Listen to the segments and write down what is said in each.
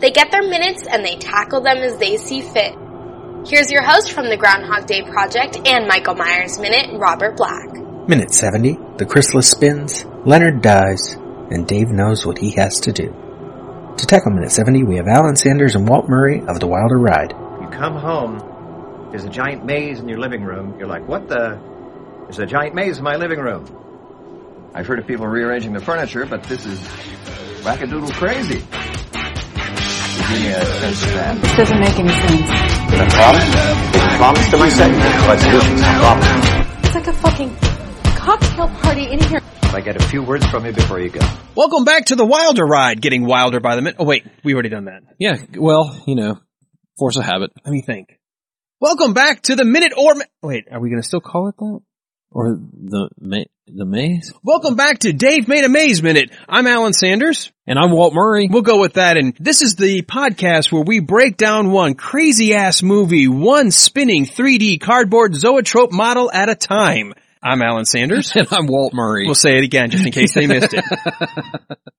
They get their minutes and they tackle them as they see fit. Here's your host from the Groundhog Day Project and Michael Myers Minute, Robert Black. Minute 70, the chrysalis spins, Leonard dies, and Dave knows what he has to do. To tackle Minute 70, we have Alan Sanders and Walt Murray of The Wilder Ride. You come home, there's a giant maze in your living room. You're like, what the? There's a giant maze in my living room. I've heard of people rearranging the furniture, but this is wackadoodle crazy. Give me a sense of that. This doesn't make any sense. The promise? There's a promise to my segment. Let's do it. Promise. It's like a fucking cocktail party in here. If I get a few words from you before you go. Welcome back to the Wilder ride, getting wilder by the minute. Oh wait, we already done that. Yeah, well, you know, force of habit. Let me think. Welcome back to the minute or mi- wait, are we gonna still call it that? Or the ma- the maze. Welcome back to Dave Made a Maze Minute. I'm Alan Sanders. And I'm Walt Murray. We'll go with that. And this is the podcast where we break down one crazy ass movie, one spinning 3D cardboard zoetrope model at a time. I'm Alan Sanders. And I'm Walt Murray. We'll say it again just in case they missed it.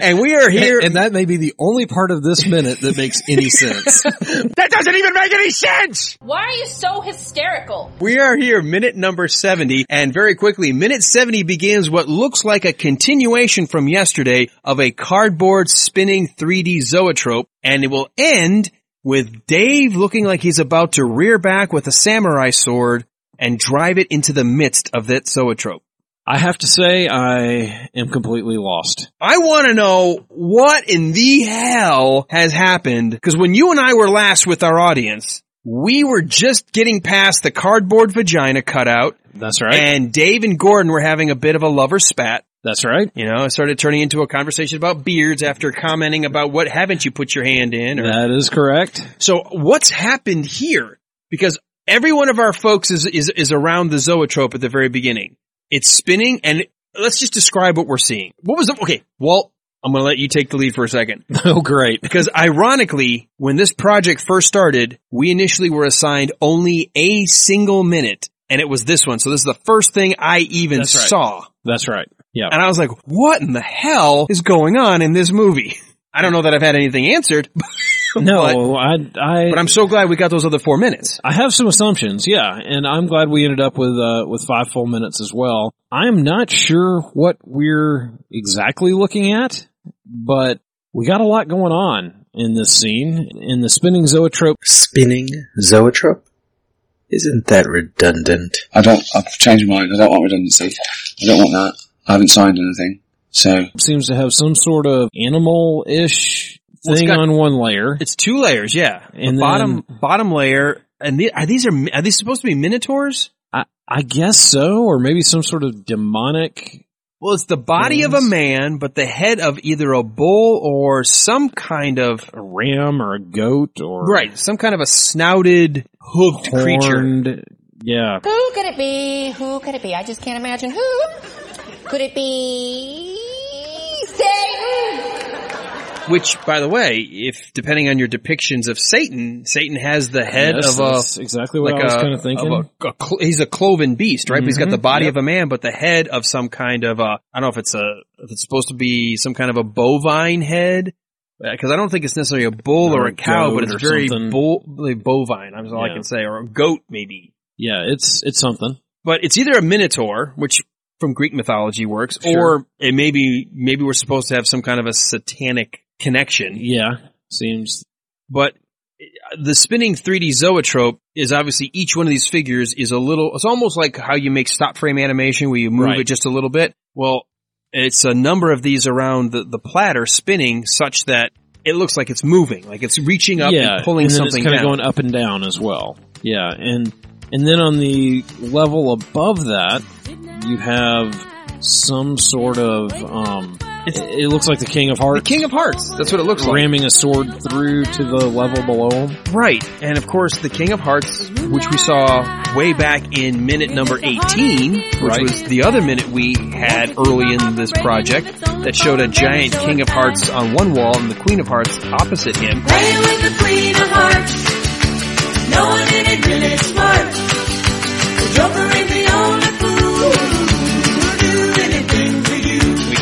and we are here. and, and that may be the only part of this minute that makes any sense. That doesn't even make any sense! Why are you so hysterical? We are here, minute number 70, and very quickly, minute 70 begins what looks like a continuation from yesterday of a cardboard spinning 3D zoetrope, and it will end with Dave looking like he's about to rear back with a samurai sword and drive it into the midst of that zoetrope. I have to say, I am completely lost. I want to know what in the hell has happened, because when you and I were last with our audience, we were just getting past the cardboard vagina cutout, That's right. and Dave and Gordon were having a bit of a lover spat. That's right. You know, it started turning into a conversation about beards after commenting about what haven't you put your hand in. Or, That is correct. so what's happened here? Because every one of our folks is, is, is around the zoetrope at the very beginning. It's spinning and let's just describe what we're seeing. What was the, okay, Walt, I'm going to let you take the lead for a second. Oh, great. Because ironically, when this project first started, we initially were assigned only a single minute and it was this one. So this is the first thing I even That's right. saw. That's right. Yeah. And I was like, what in the hell is going on in this movie? I don't know that I've had anything answered, No, I, I, but I'm so glad we got those other four minutes. I have some assumptions, yeah, and I'm glad we ended up with uh, with five full minutes as well. I'm not sure what we're exactly looking at, but we got a lot going on in this scene in the spinning zoetrope. Spinning zoetrope? Isn't that redundant? I don't. I've changed my mind. I don't want redundancy. I don't want that. I haven't signed anything. So Seems to have some sort of animal ish Well, thing got- on one layer. It's two layers, yeah. And the bottom then- bottom layer, and the, are these are are these supposed to be minotaurs? I, I guess so, or maybe some sort of demonic. Well, it's the body of a man, but the head of either a bull or some kind of A ram or a goat or right, some kind of a snouted, hooved creature. horned- Yeah, Who could it be? Who could it be? I just can't imagine who. Could it be Satan? Which, by the way, if depending on your depictions of Satan, Satan has the head Yes, of a exactly what like I was a- kind of thinking. of a- a he's a cloven beast, right? But he's got the Mhm, body yep. of a man, but the head of some kind of a, I don't know if it's a, if it's supposed to be some kind of a bovine head. Because I don't think it's necessarily a bull Or or a cow, but it's very bull, bovine. That's all I can say, or a goat maybe. yeah, it's it's something. But it's either a minotaur, which from Greek mythology works, Sure. or it may be maybe we're supposed to have some kind of a satanic connection. Yeah, seems But the spinning 3D zoetrope is obviously each one of these figures is a little, it's almost like how you make stop frame animation where you move Right. it just a little bit. Well, it's a number of these around the, the platter spinning such that it looks like it's moving, like it's reaching up yeah, and pulling and something it's kind down. of going up and down as well. Yeah, and and then on the level above that, you have some sort of um, It, it looks like the King of Hearts. The King of Hearts. That's what it looks like. Ramming a sword through to the level below him. Right. And of course, the King of Hearts, which we saw way back in minute number 18, which Right. was the other minute we had early in this project, that showed a giant King of Hearts on one wall and the Queen of Hearts opposite him. Play with the Queen of Hearts. No one in it really smart. The Joker ain't the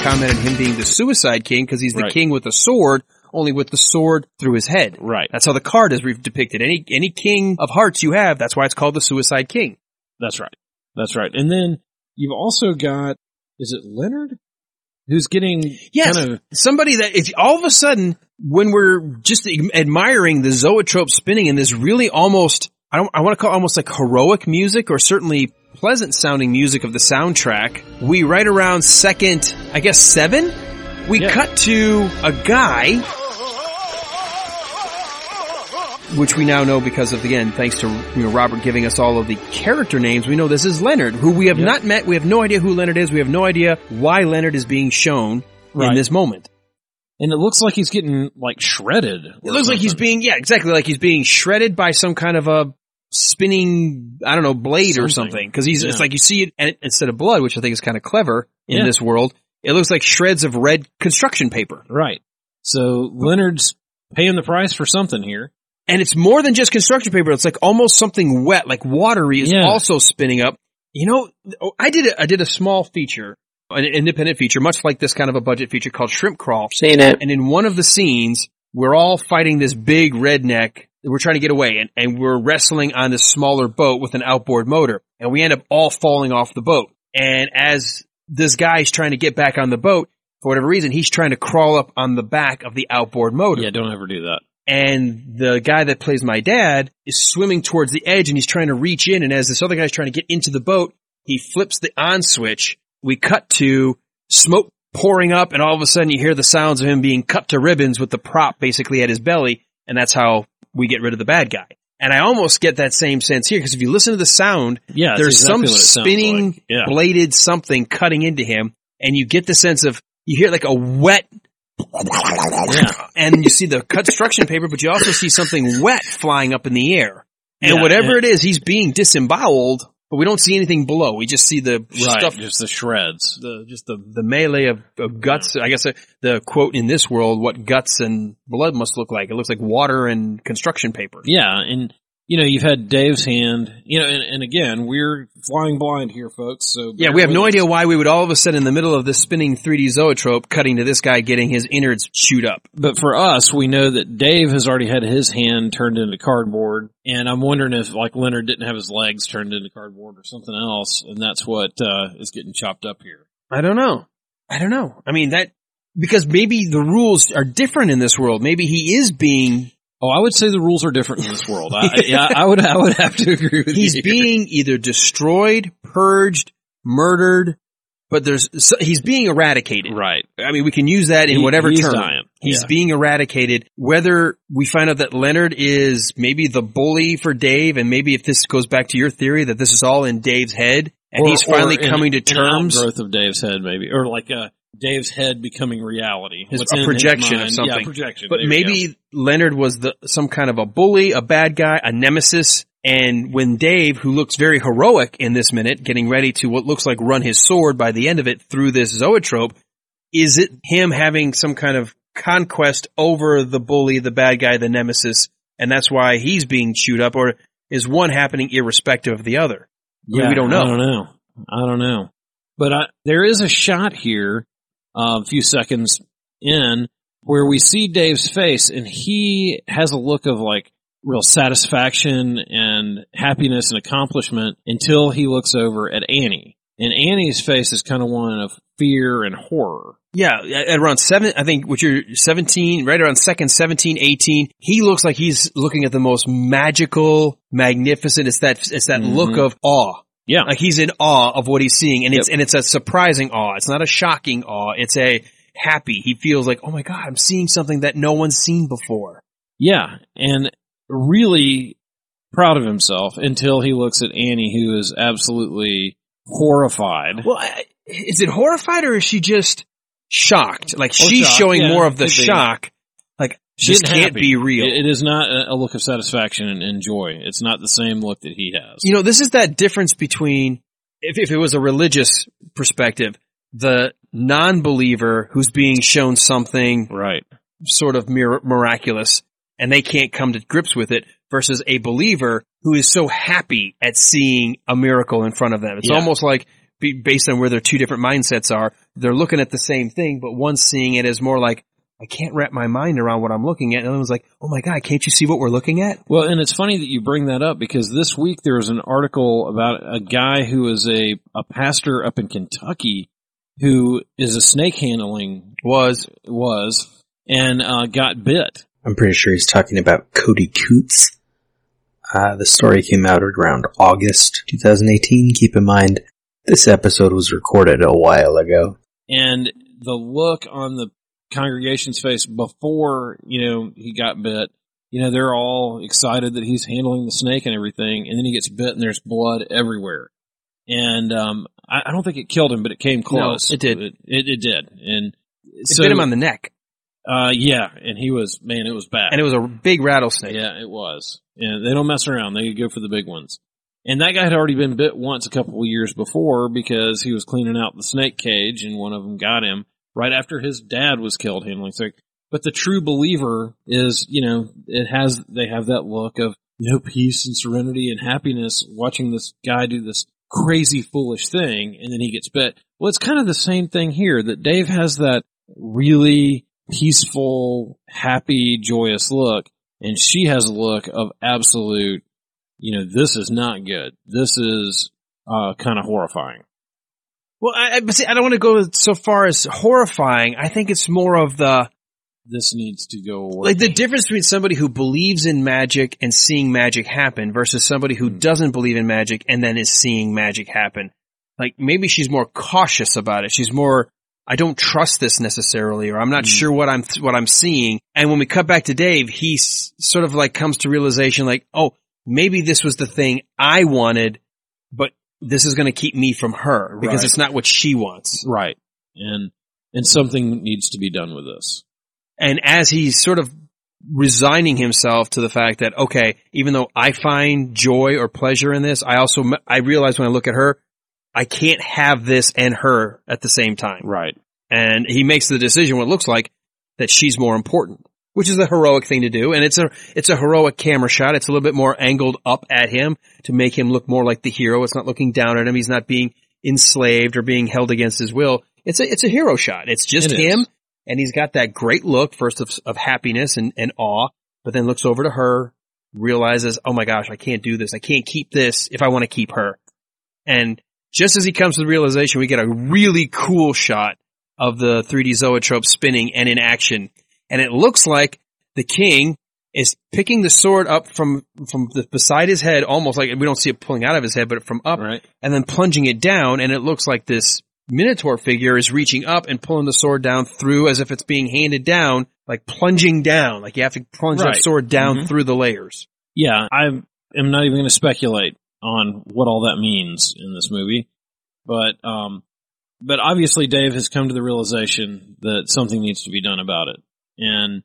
commented him being the Suicide King because he's the Right. king with a sword, only with the sword through his head. Right. That's how the card is depicted. Any any King of Hearts you have, that's why it's called the Suicide King. That's right. That's right. And then you've also got, is it Leonard? Who's getting Yes, kind of, somebody that if all of a sudden when we're just admiring the zoetrope spinning in this really almost I don't I want to call almost like heroic music or certainly pleasant sounding music of the soundtrack. We right around second, I guess seven, we Yeah. cut to a guy. Which we now know because of again, thanks to you know Robert giving us all of the character names, we know this is Leonard, who we have not met. We have no idea who Leonard is. We have no idea why Leonard is being shown in this moment. and it looks like he's getting like shredded. It looks like he's being, yeah, exactly, like he's being shredded by some kind of a spinning, I don't know, blade or Something. something. Cause he's, it's like you see it, and it- instead of blood, which I think is kind of clever in Yeah. this world, it looks like shreds of red construction paper. Right. So Leonard's paying the price for something here. And it's more than just construction paper. It's like almost something wet, like watery is Yeah. also spinning up. You know, oh, I did a, I did a small feature, an independent feature, much like this kind of a budget feature called Shrimp Crawl. Seen it. And in one of the scenes, we're all fighting this big redneck. We're trying to get away and, and we're wrestling on this smaller boat with an outboard motor. And we end up all falling off the boat. And as this guy's trying to get back on the boat, for whatever reason, he's trying to crawl up on the back of the outboard motor. Yeah, don't ever do that. And the guy that plays my dad is swimming towards the edge and he's trying to reach in. And as this other guy's trying to get into the boat, he flips the on switch. We cut to smoke pouring up and all of a sudden you hear the sounds of him being cut to ribbons with the prop basically at his belly. And that's how we get rid of the bad guy. And I almost get that same sense here because if you listen to the sound, Yeah, there's exactly some what it sounds spinning like. Yeah. bladed something cutting into him and you get the sense of, you hear like a wet Yeah. and you see the construction paper, but you also see something wet flying up in the air. And Yeah, whatever it is, he's being disemboweled, but we don't see anything below. We just see the Right. stuff, Just the shreds. the just the the melee of, of guts. I guess uh, the quote in this world, what guts and blood must look like. It looks like water and construction paper. Yeah. And, you know, you've had Dave's hand, you know, and, and again, we're flying blind here, folks. So Yeah, we have no us. idea why we would all of a sudden in the middle of this spinning 3D zoetrope cutting to this guy getting his innards chewed up. But for us, we know that Dave has already had his hand turned into cardboard, and I'm wondering if like Leonard didn't have his legs turned into cardboard or something else, and that's what uh, is getting chopped up here. I don't know. I don't know. I mean that because maybe the rules are different in this world. Maybe he is being Oh, I would say the rules are different in this world. I, yeah, I would, I would have to agree with he's you. being either destroyed, purged, murdered, but there's so- he's being eradicated. right. I mean, we can use that in He- whatever he's term. dying. He's Yeah. being eradicated. Whether we find out that Leonard is maybe the bully for Dave, and maybe if this goes back to your theory that this is all in Dave's head, and Or- he's finally an- coming to terms. outgrowth of Dave's head, maybe, or like uh, Dave's head becoming reality. His, a projection of something. Yeah, projection. But There maybe Leonard was the some kind of a bully, a bad guy, a nemesis. And when Dave, who looks very heroic in this minute, getting ready to what looks like run his sword by the end of it through this zoetrope, is it him having some kind of conquest over the bully, the bad guy, the nemesis, and that's why he's being chewed up, or is one happening irrespective of the other? Yeah, we don't know. I don't know. I don't know. But I, there is a shot here, uh, a few seconds in, where we see Dave's face, and he has a look of like real satisfaction and happiness and accomplishment until he looks over at Annie. And Annie's face is kind of one of fear and horror. Yeah, at around seven, I think, which you're 17, right around second, 17, 18, he looks like he's looking at the most magical, magnificent, it's that, it's that Mhm. look of awe. Yeah. Like he's in awe of what he's seeing and it's, and it's a surprising awe. It's not a shocking awe. It's a happy. He feels like, oh my God, I'm seeing something that no one's seen before. Yeah, and really proud of himself until he looks at Annie, who is absolutely horrified. Well, is it horrified or is she just, shocked. Like Or she's shocked, showing yeah, more of the could be. shock. Like She this can't happy. be real. It- is not a look of satisfaction and, and joy. It's not the same look that he has. You know, this is that difference between if, if it was a religious perspective, the non-believer who's being shown something right sort of mir- miraculous and they can't come to grips with it versus a believer who is so happy at seeing a miracle in front of them. It's Yeah. almost like based on where their two different mindsets are, they're looking at the same thing, but one's seeing it as more like, I can't wrap my mind around what I'm looking at. And the was like, oh my God, can't you see what we're looking at? Well, and it's funny that you bring that up because this week there was an article about a guy who is a, a pastor up in Kentucky who is a snake handling was was and uh, got bit. I'm pretty sure he's talking about Cody Coots. Uh, the story came out around August 2018. Keep in mind, this episode was recorded a while ago. And the look on the congregation's face before, you know, he got bit, you know, they're all excited that he's handling the snake and everything. And then he gets bit and there's blood everywhere. And, um, I, I don't think it killed him, but it came close. it did. It, it, it did. And It so, bit him on the neck. uh, yeah. And he was, man, it was bad. And it was a big rattlesnake. Yeah, it was. And they don't mess around. They go for the big ones. And that guy had already been bit once a couple of years before because he was cleaning out the snake cage and one of them got him right after his dad was killed handling sick. But the true believer is, you know, it has, they have that look of, no peace and serenity and happiness watching this guy do this crazy foolish thing and then he gets bit. Well, it's kind of the same thing here that Dave has that really peaceful, happy, joyous look and she has a look of absolute, you know, this is not good. This is, uh, kind of horrifying. Well, I, I, but see, I don't want to go so far as horrifying. I think it's more of the, This needs to go away. like the difference between somebody who believes in magic and seeing magic happen versus somebody who hmm. doesn't believe in magic and then is seeing magic happen. Like maybe she's more cautious about it. She's more, I don't trust this necessarily, or I'm not hmm. sure what I'm, what I'm seeing. And when we cut back to Dave, he sort of like comes to realization like, oh, maybe this was the thing I wanted, but this is going to keep me from her because Right. it's not what she wants. Right. And, and something needs to be done with this. And as he's sort of resigning himself to the fact that, okay, even though I find joy or pleasure in this, I also, I realize when I look at her, I can't have this and her at the same time. Right. And he makes the decision, what it looks like, that she's more important, which is a heroic thing to do. And it's a, it's a heroic camera shot. It's a little bit more angled up at him to make him look more like the hero. It's not looking down at him. He's not being enslaved or being held against his will. It's a, it's a hero shot. It's just It is. him. And he's got that great look first of, of happiness and, and awe, but then looks over to her, realizes, oh my gosh, I can't do this. I can't keep this if I want to keep her. And just as he comes to the realization, we get a really cool shot of the 3D zoetrope spinning and in action. And it looks like the king is picking the sword up from, from the, beside his head, almost like we don't see it pulling out of his head, but from up Right. and then plunging it down. And it looks like this Minotaur figure is reaching up and pulling the sword down through as if it's being handed down, like plunging down, like you have to plunge that Right. sword down Mhm. through the layers. Yeah. I am not even going to speculate on what all that means in this movie. But, um, but obviously Dave has come to the realization that something needs to be done about it. And,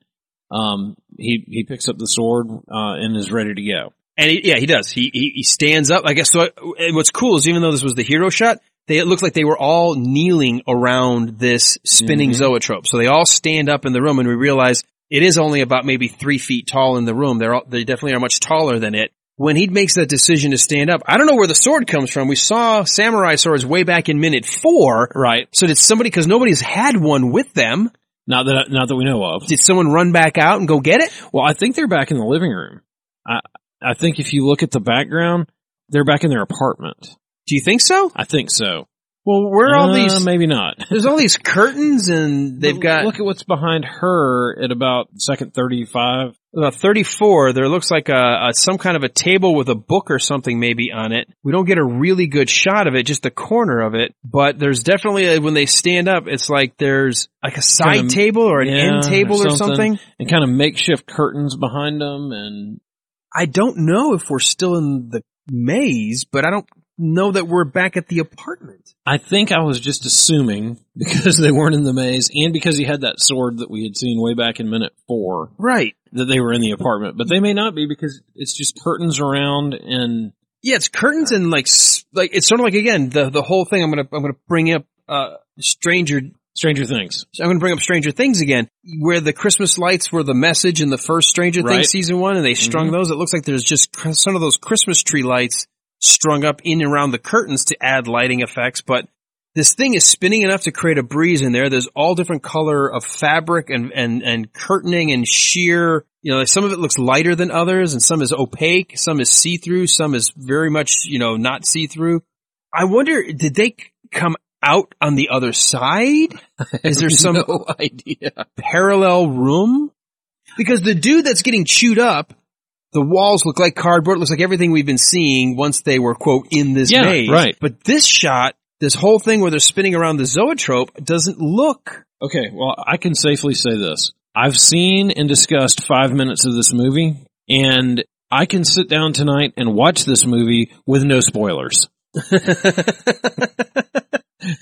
um, he, he picks up the sword, uh, and is ready to go. And he, yeah, he does. He, he he stands up. I guess so. And what's cool is even though this was the hero shot, they it looked like they were all kneeling around this spinning Mhm. zoetrope. So they all stand up in the room, and we realize it is only about maybe three feet tall in the room. They're all, they definitely are much taller than it. When he makes that decision to stand up, I don't know where the sword comes from. We saw samurai swords way back in minute four. Right. So did somebody, because nobody's had one with them, Not that, not that we know of. did someone run back out and go get it? Well, I think they're back in the living room. I I think if you look at the background, they're back in their apartment. Do you think so? I think so. Well, where are all Uh, these? Maybe not. There's all these curtains, and they've got Look at what's behind her at about second thirty-five. About 34, there looks like a, a some kind of a table with a book or something maybe on it. We don't get a really good shot of it, just the corner of it. But there's definitely a, when they stand up, it's like there's like a side Kind of- table or an yeah, end table or something. and kind of makeshift curtains behind them, and I don't know if we're still in the maze, but I don't know that we're back at the apartment. I think I was just assuming because they weren't in the maze and because he had that sword that we had seen way back in minute four Right. that they were in the apartment, but they may not be because it's just curtains around and Yeah, it's curtains and like like it's sort of like again the the whole thing. I'm gonna I'm gonna bring up uh Stranger Stranger Things. So I'm gonna bring up Stranger Things again, where the Christmas lights were the message in the first Stranger Right. Things season one, and they strung Mhm. those. It looks like there's just some of those Christmas tree lights strung up in and around the curtains to add lighting effects, but. This thing is spinning enough to create a breeze in there. There's all different color of fabric and, and, and curtaining and sheer. You know, some of it looks lighter than others and some is opaque, some is see-through, some is very much, you know, not see-through. I wonder, did they come out on the other side? Is there some no idea? parallel room? Because the dude that's getting chewed up, the walls look like cardboard. It looks like everything we've been seeing once they were, quote, in this Yeah, maze. right. But this shot, this whole thing where they're spinning around the zoetrope doesn't look. Okay, well, I can safely say this. I've seen and discussed five minutes of this movie, and I can sit down tonight and watch this movie with no spoilers.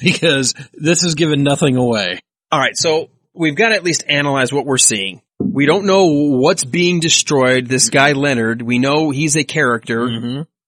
because this has given nothing away. All right, so we've got to at least analyze what we're seeing. We don't know what's being destroyed. This guy Leonard, we know he's a character,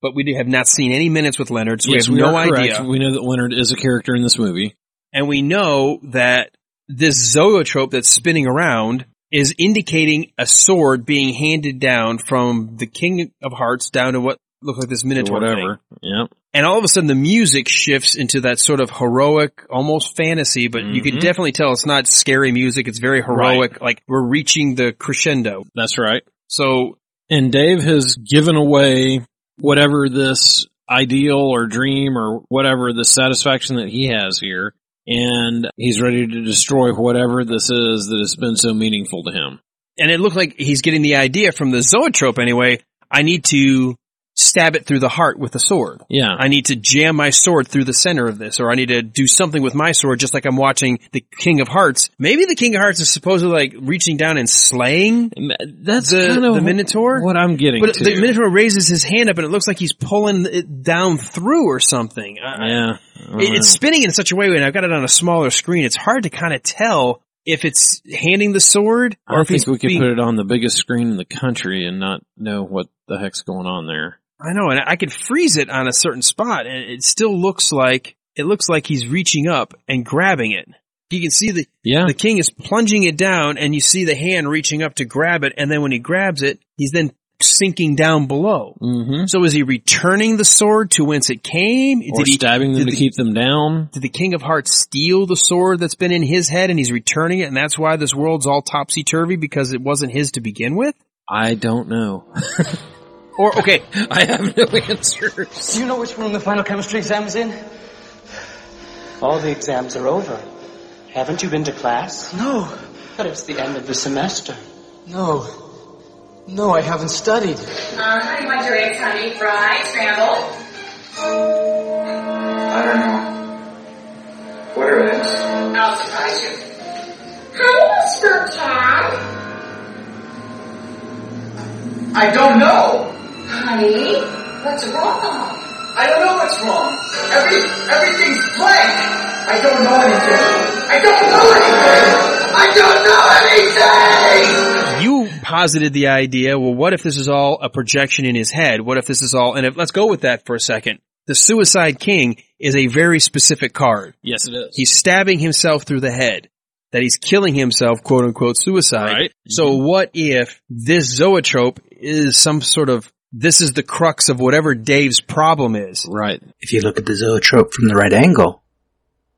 but we have not seen any minutes with Leonard, so Mm-hmm. Yes, we have no idea. We know that Leonard is a character in this movie. and we know that this zoetrope that's spinning around is indicating a sword being handed down from the King of Hearts down to what looks like this Minotaur whatever. thing. Yep. And all of a sudden the music shifts into that sort of heroic, almost fantasy, but you can Mhm. definitely tell it's not scary music. It's very heroic. Like we're reaching the crescendo. That's right. So And Dave has given away whatever this ideal or dream or whatever the satisfaction that he has here. And he's ready to destroy whatever this is that has been so meaningful to him. and it looked like he's getting the idea from the zoetrope anyway. I need to stab it through the heart with a sword. Yeah. I need to jam my sword through the center of this, or I need to do something with my sword, just like I'm watching the King of Hearts. Maybe the King of Hearts is supposedly like reaching down and slaying That's the, kind of the Minotaur. what I'm getting But to. the Minotaur raises his hand up, and it looks like he's pulling it down through or something. I- yeah. it- it's uh-huh. spinning in such a way, and I've got it on a smaller screen. It's hard to kind of tell if it's handing the sword or I if think we could being- put it on the biggest screen in the country and not know what the heck's going on there. I know, and I could freeze it on a certain spot, and it still looks like it looks like he's reaching up and grabbing it. You can see the Yeah. the king is plunging it down, and you see the hand reaching up to grab it, and then when he grabs it, he's then sinking down below. Mm-hmm. So is he returning the sword to whence it came? Or he stabbing them did to the- keep them down. Did the King of Hearts steal the sword that's been in his head, and he's returning it, and that's why this world's all topsy turvy because it wasn't his to begin with? I don't know. Or okay, I have no answers. Do you know which room the final chemistry exam is in? All the exams are over. Haven't you been to class? No. But it's the end of the semester. No. No, I haven't studied. Uh, how do you want your eggs, honey? Fried, scrambled? I don't know. What are eggs? I'll surprise you. Hi, Mr. Cat. I don't know. Honey, what's wrong? I don't know what's wrong. Every everything's blank. I don't know anything. I don't know anything. I don't know anything. you posited the idea, well, what if this is all a projection in his head? What if this is all, and if, let's go with that for a second. The Suicide King is a very specific card. Yes, it is. He's stabbing himself through the head. That he's killing himself, quote unquote, suicide. Right. So mm-hmm. what if this zoetrope is some sort of, this is the crux of whatever Dave's problem is? Right. If you look at the zoetrope from the right angle,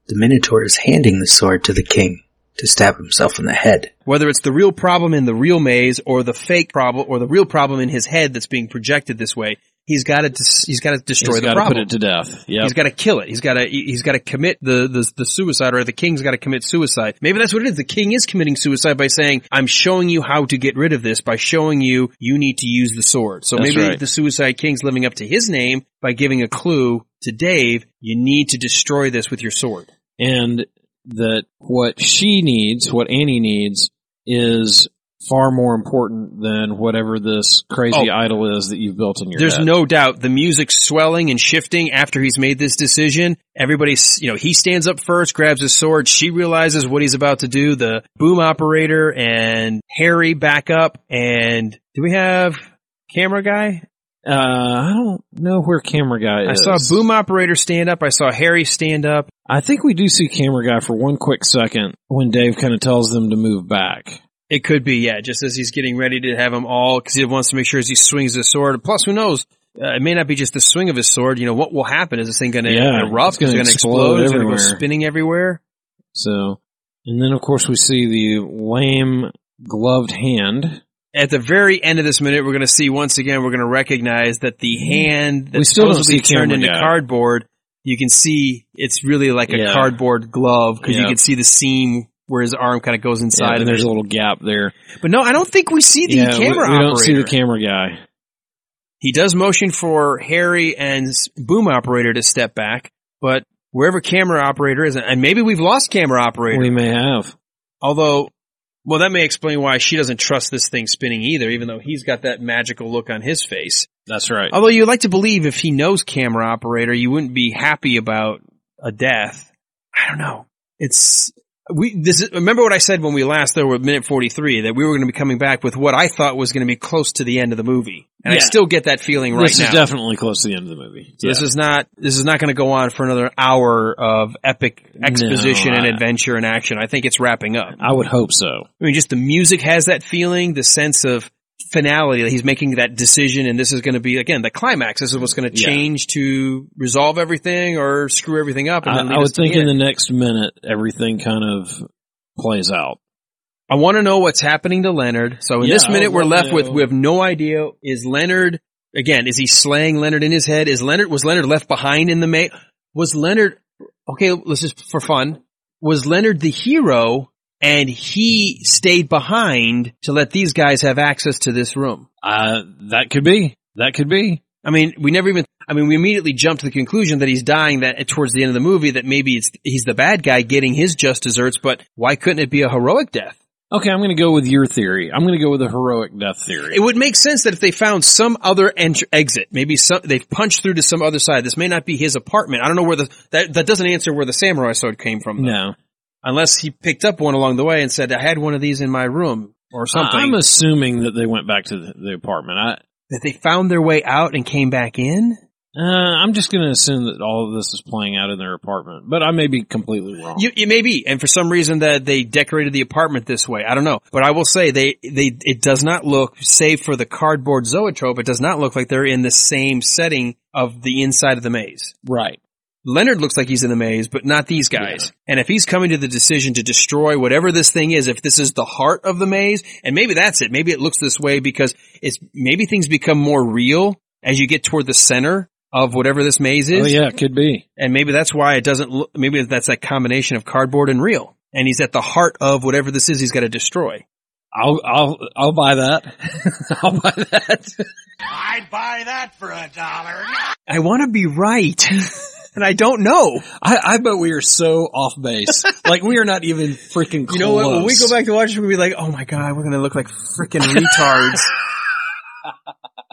the Minotaur is handing the sword to the king to stab himself in the head. Whether it's the real problem in the real maze or the fake problem or the real problem in his head that's being projected this way, he's got to he's got to destroy He's the problem. put it to death. Yeah. He's got to kill it. He's got to he's got to commit the, the the suicide, or the king's got to commit suicide. Maybe that's what it is. The king is committing suicide by saying, "I'm showing you how to get rid of this by showing you you need to use the sword." So That's maybe right. the suicide king's living up to his name by giving a clue to Dave. You need to destroy this with your sword. and that what she needs, what Annie needs, is far more important than whatever this crazy Oh. idol is that you've built in your There's head. no doubt the music's swelling and shifting after he's made this decision. Everybody's, you know, he stands up first, grabs his sword. She realizes what he's about to do. The boom operator and Harry back up. And do we have camera guy? Uh, I don't know where camera guy is. I saw boom operator stand up. I saw Harry stand up. I think we do see camera guy for one quick second when Dave kind of tells them to move back. It could be, yeah, just as he's getting ready to have them all, because he wants to make sure as he swings his sword. Plus, who knows? Uh, it may not be just the swing of his sword. You know, what will happen? Is this thing going to Yeah, erupt? it's gonna Is it going to explode explode? Is it going to go everywhere. spinning everywhere? So, and then of course we see the lame gloved hand. At the very end of this minute, we're going to see once again, we're going to recognize that the hand that We still supposedly turned into guy. cardboard, you can see it's really like a Yeah. cardboard glove because you can see the seam where his arm kind of goes Yeah, inside. and there's it. a little gap there. But no, I don't think we see the yeah, camera we, operator. don't see the camera guy. He does motion for Harry and boom operator to step back, but wherever camera operator is, and maybe we've lost camera operator. We may have. Although, well, that may explain why she doesn't trust this thing spinning either, even though he's got that magical look on his face. That's right. Although you'd like to believe if he knows camera operator, you wouldn't be happy about a death. I don't know. It's we. This is, remember what I said when we last there were minute forty three that we were going to be coming back with what I thought was going to be close to the end of the movie, and I still get that feeling right this now. This is definitely close to the end of the movie. So This is not this is not going to go on for another hour of epic exposition No, and I- adventure and action. I think it's wrapping up. I would hope so. I mean, just the music has that feeling, the sense of finality that he's making that decision, and this is going to be again the climax. This is what's going to Yeah. change to resolve everything or screw everything up. And I, I would think the in the next minute everything kind of plays out. I want to know what's happening to Leonard. So in Yeah, this minute, we're left with we have no idea. Is Leonard again? Is he slaying Leonard in his head? Is Leonard was Leonard left behind in the May? Was Leonard okay? Let's just for fun. Was Leonard the hero? And he stayed behind to let these guys have access to this room. Uh, that could be. That could be. I mean, we never even, I mean, we immediately jumped to the conclusion that he's dying that towards the end of the movie that maybe it's, he's the bad guy getting his just desserts, but why couldn't it be a heroic death? Okay, I'm going to go with your theory. I'm going to go with the heroic death theory. It would make sense that if they found some other ent- exit, maybe some, they've punched through to some other side. This may not be his apartment. I don't know where the, that, that doesn't answer where the samurai sword came from. though. no. Unless he picked up one along the way and said, I had one of these in my room or something. I'm assuming that they went back to the, the apartment. I, that they found their way out and came back in? uh, I'm just going to assume that all of this is playing out in their apartment, but I may be completely wrong. You, you may be, and for some reason that they decorated the apartment this way. I don't know, but I will say they they it does not look, save for the cardboard zoetrope, it does not look like they're in the same setting of the inside of the maze. right. Leonard looks like he's in the maze, but not these guys. And if he's coming to the decision to destroy whatever this thing is, if this is the heart of the maze, and maybe that's it, maybe it looks this way because it's maybe things become more real as you get toward the center of whatever this maze oh, is. Oh yeah, it could be. And maybe that's why it doesn't look, maybe that's that combination of cardboard and real. And he's at the heart of whatever this is he's got to destroy. I'll I'll I'll buy that. I'll buy that. I'd buy that for a dollar. I want to be right. and I don't know. I, I bet we are so off base. like we are not even freaking close. You know what? When we go back to watch it, we'll be like, oh my god, we're going to look like freaking retards.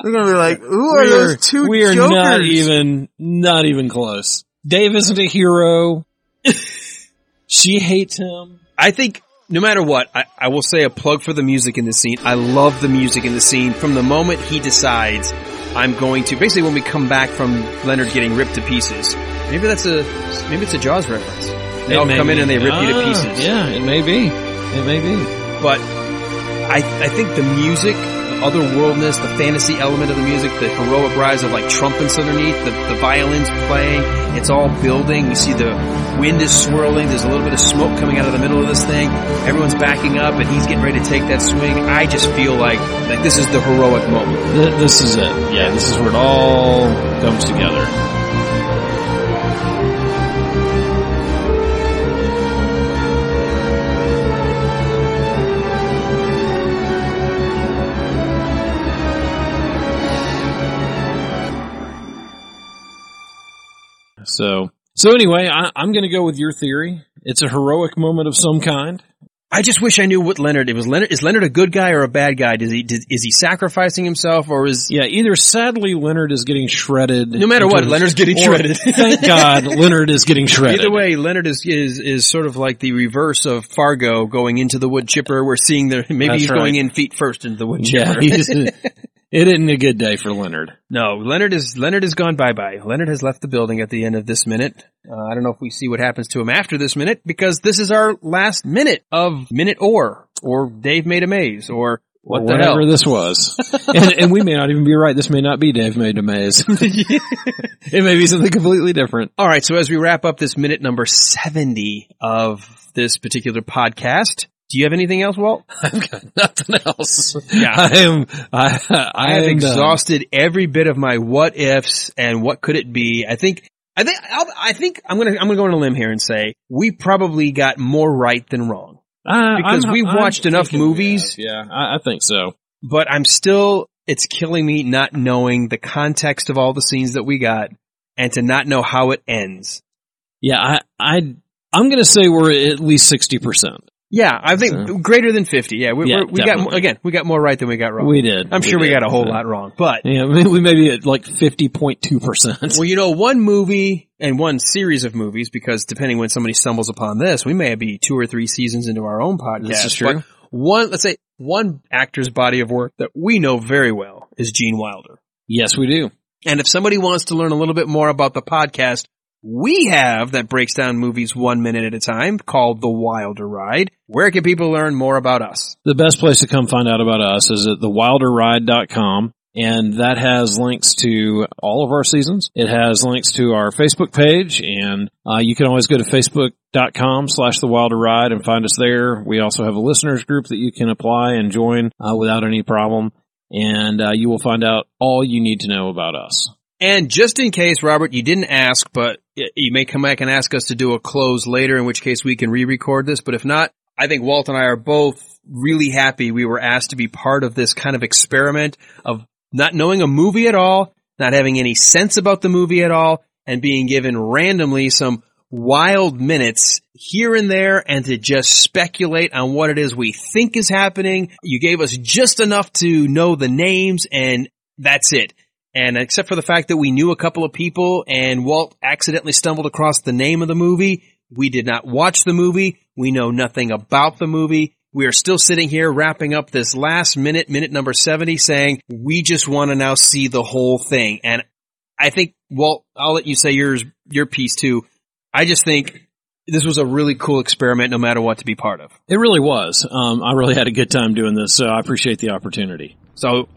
we're going to be like, who are we those are, two we are jokers? not even not even close. Dave isn't a hero. she hates him. I think no matter what, I, I will say a plug for the music in the scene. I love the music in the scene from the moment he decides I'm going to basically when we come back from Leonard getting ripped to pieces. Maybe that's a maybe it's a Jaws reference. They It all come in and they rip you to Ah, pieces. Yeah, it may be. It may be. But I I think the music, otherworldness, the fantasy element of the music, the heroic rise of like trumpets underneath, the, the violins playing, it's all building. We see the wind is swirling, there's a little bit of smoke coming out of the middle of this thing. Everyone's backing up and he's getting ready to take that swing. I just feel like like this is the heroic moment. This is it. Yeah, this is where it all comes together. So, so anyway, I, I'm going to go with your theory. It's a heroic moment of some kind. I just wish I knew what Leonard. It was Leonard. Is Leonard a good guy or a bad guy? Does he? Does, is he sacrificing himself or is? Yeah, either sadly Leonard is getting shredded. No matter what, Leonard's getting shredded. thank God, Leonard is getting shredded. Either way, Leonard is, is is sort of like the reverse of Fargo going into the wood chipper. We're seeing the maybe That's he's right. going in feet first into the wood Yeah, chipper. he's, it isn't a good day for Leonard. no, Leonard is Leonard has gone bye bye. Leonard has left the building at the end of this minute. Uh, I don't know if we see what happens to him after this minute because this is our last minute of minute or or Dave made a maze or what the whatever hell. this was. and, and we may not even be right. This may not be Dave made a maze. it may be something completely different. All right, so as we wrap up this minute number 70 of this particular podcast, do you have anything else, Walt? I've got nothing else. Yeah. I am, I, I, I have exhausted every bit of my what ifs and what could it be. I think, I think, I'll, I think I'm gonna, I'm gonna go on a limb here and say we probably got more right than wrong. Uh, done. because I'm- we've I'm watched enough movies. Yeah, I, I think so. But I'm still, it's killing me not knowing the context of all the scenes that we got and to not know how it ends. Yeah, I, I, I'm going to say we're at least 60%. Yeah, I think So- greater than 50. Yeah, we, Yeah, we're, got, again, we got more right than we got wrong. We did. I'm sure we, got a whole So- lot wrong, but Yeah, we we may be at like 50.2%. well, you know, one movie and one series of movies, because depending when somebody stumbles upon this, we may be two or three seasons into our own podcast. This is true. One, let's say one actor's body of work that we know very well is Gene Wilder. Yes, we do. And if somebody wants to learn a little bit more about the podcast we have that breaks down movies one minute at a time called The Wilder Ride, where can people learn more about us? The best place to come find out about us is at thewilderride.com. And that has links to all of our seasons. It has links to our Facebook page and uh, you can always go to facebook.com slash the wilder ride and find us there. We also have a listeners group that you can apply and join uh, without any problem. And uh, you will find out all you need to know about us. And just in case, Robert, you didn't ask, but you may come back and ask us to do a close later, in which case we can re-record this. But if not, I think Walt and I are both really happy we were asked to be part of this kind of experiment of not knowing a movie at all, not having any sense about the movie at all, and being given randomly some wild minutes here and there and to just speculate on what it is we think is happening. You gave us just enough to know the names and that's it. And except for the fact that we knew a couple of people and Walt accidentally stumbled across the name of the movie, we did not watch the movie. We know nothing about the movie. We are still sitting here wrapping up this last minute, minute number 70 saying we just want to now see the whole thing. And I think, Walt, I'll let you say yours, your piece too. I just think this was a really cool experiment no matter what to be part of. It really was. Um, I really had a good time doing this, so I appreciate the opportunity. So,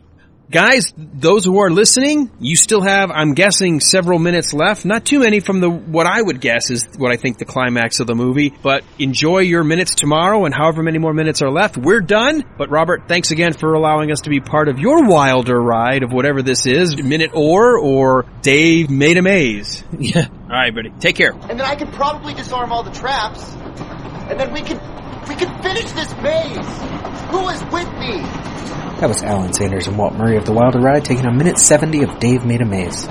guys, those who are listening, you still have, I'm guessing, several minutes left. Not too many from the, what I would guess is what I think the climax of the movie, but enjoy your minutes tomorrow and however many more minutes are left. We're done. But Robert, thanks again for allowing us to be part of your wilder ride of whatever this is, minute or, or Dave made a maze. Yeah. All right, buddy. Take care. And then I could probably disarm all the traps. And then we could we could finish this maze. Who is with me? That was Alan Sanders and Walt Murray of the Wilder Ride taking on minute 70 of Dave Made a Maze.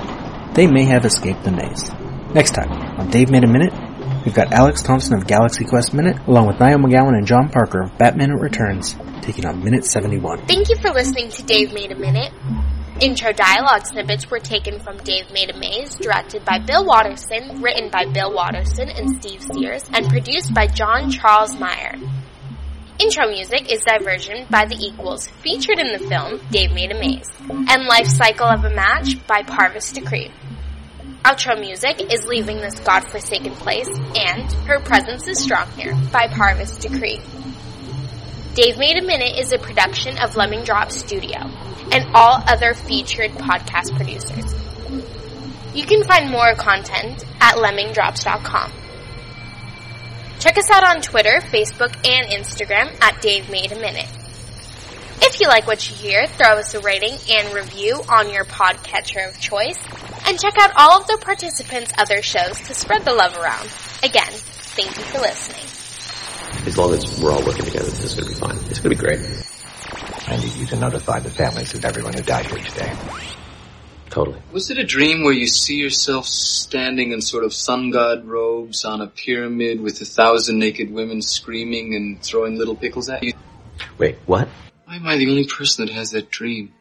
They may have escaped the maze. Next time on Dave Made a Minute, we've got Alex Thompson of Galaxy Quest Minute, along with Niall McGowan and John Parker of Batman Returns, taking on minute 71. Thank you for listening to Dave Made a Minute. Intro dialogue snippets were taken from Dave Made a Maze, directed by Bill Watterson, written by Bill Watterson and Steve Sears, and produced by John Charles Meyer. Intro music is Diversion by The Equals, featured in the film Dave Made a Maze, and Life Cycle of a Match by Parvis Decree. Outro music is Leaving This Godforsaken Place and Her Presence is Strong Here by Parvis Decree. Dave Made a Minute is a production of Lemming Drop Studio and all other featured podcast producers. You can find more content at lemmingdrops.com. Check us out on Twitter, Facebook, and Instagram at Dave Made a Minute. If you like what you hear, throw us a rating and review on your podcatcher of choice, and check out all of the participants' other shows to spread the love around. Again, thank you for listening. As long as we're all working together, this is going to be fine. It's going to be great. I need you to notify the families of everyone who died here today. Totally. Was it a dream where you see yourself standing in sort of sun god robes on a pyramid with a thousand naked women screaming and throwing little pickles at you? Wait, what? Why am I the only person that has that dream?